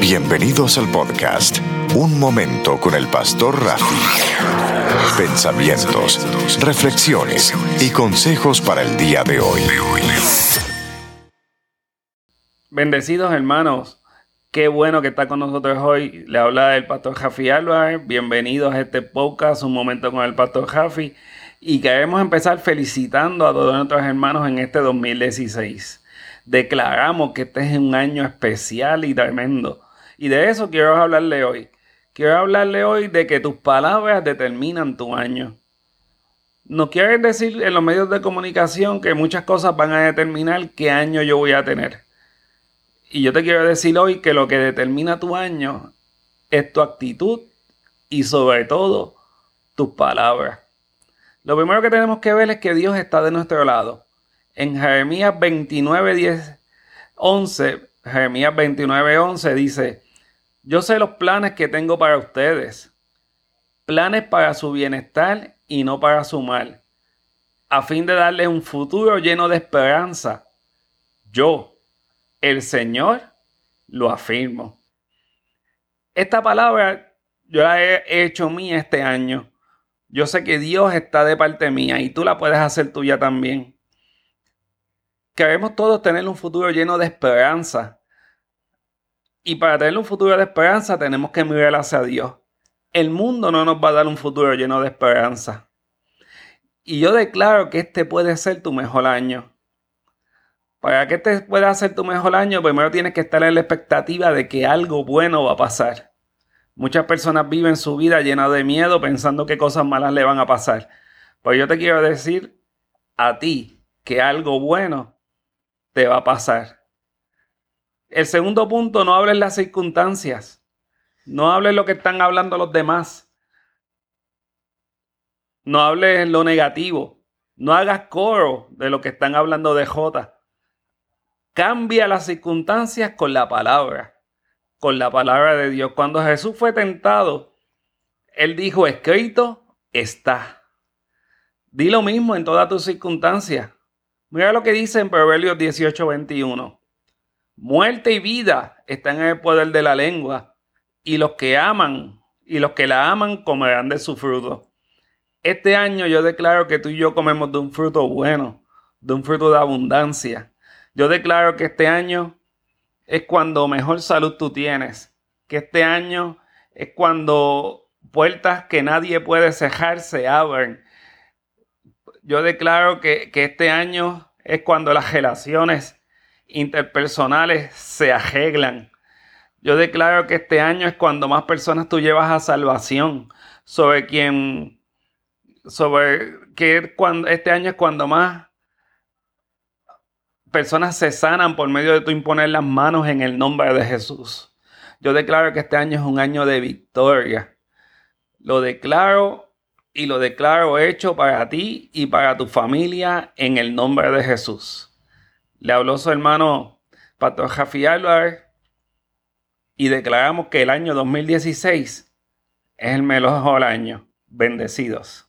Bienvenidos al podcast Un Momento con el Pastor Rafi. Pensamientos, reflexiones y consejos para el día de hoy. Bendecidos hermanos, qué bueno que está con nosotros hoy. Le habla el Pastor Jafi Álvarez. Bienvenidos a este podcast, Un Momento con el Pastor Jafi. Y queremos empezar felicitando a todos nuestros hermanos en este 2016 declaramos que este es un año especial y tremendo. Y de eso quiero hablarle hoy. Quiero hablarle hoy de que tus palabras determinan tu año. No quiere decir en los medios de comunicación que muchas cosas van a determinar qué año yo voy a tener. Y yo te quiero decir hoy que lo que determina tu año es tu actitud y sobre todo tus palabras. Lo primero que tenemos que ver es que Dios está de nuestro lado en Jeremías 29, 10, 11, Jeremías 29, 11 dice, yo sé los planes que tengo para ustedes, planes para su bienestar y no para su mal, a fin de darles un futuro lleno de esperanza. Yo, el Señor, lo afirmo. Esta palabra yo la he hecho mía este año. Yo sé que Dios está de parte mía y tú la puedes hacer tuya también. Queremos todos tener un futuro lleno de esperanza. Y para tener un futuro de esperanza tenemos que mirar hacia Dios. El mundo no nos va a dar un futuro lleno de esperanza. Y yo declaro que este puede ser tu mejor año. Para que este pueda ser tu mejor año, primero tienes que estar en la expectativa de que algo bueno va a pasar. Muchas personas viven su vida llena de miedo pensando que cosas malas le van a pasar. Pues yo te quiero decir a ti que algo bueno te va a pasar. El segundo punto, no hables las circunstancias. No hables lo que están hablando los demás. No hables lo negativo. No hagas coro de lo que están hablando de J. Cambia las circunstancias con la palabra. Con la palabra de Dios. Cuando Jesús fue tentado, él dijo, escrito está. Di lo mismo en todas tus circunstancias. Mira lo que dice en Proverbios 18:21. Muerte y vida están en el poder de la lengua, y los que aman y los que la aman comerán de su fruto. Este año yo declaro que tú y yo comemos de un fruto bueno, de un fruto de abundancia. Yo declaro que este año es cuando mejor salud tú tienes, que este año es cuando puertas que nadie puede cejar se abren, yo declaro que, este año es cuando las relaciones interpersonales se arreglan. Yo declaro que este año es cuando más personas tú llevas a salvación. Sobre quien, sobre que cuando, este año es cuando más personas se sanan por medio de tu imponer las manos en el nombre de Jesús. Yo declaro que este año es un año de victoria. Lo declaro y lo declaro hecho para ti y para tu familia en el nombre de Jesús. Le habló su hermano Pastor Jafi Álvarez y declaramos que el año 2016 es el mejor año. Bendecidos.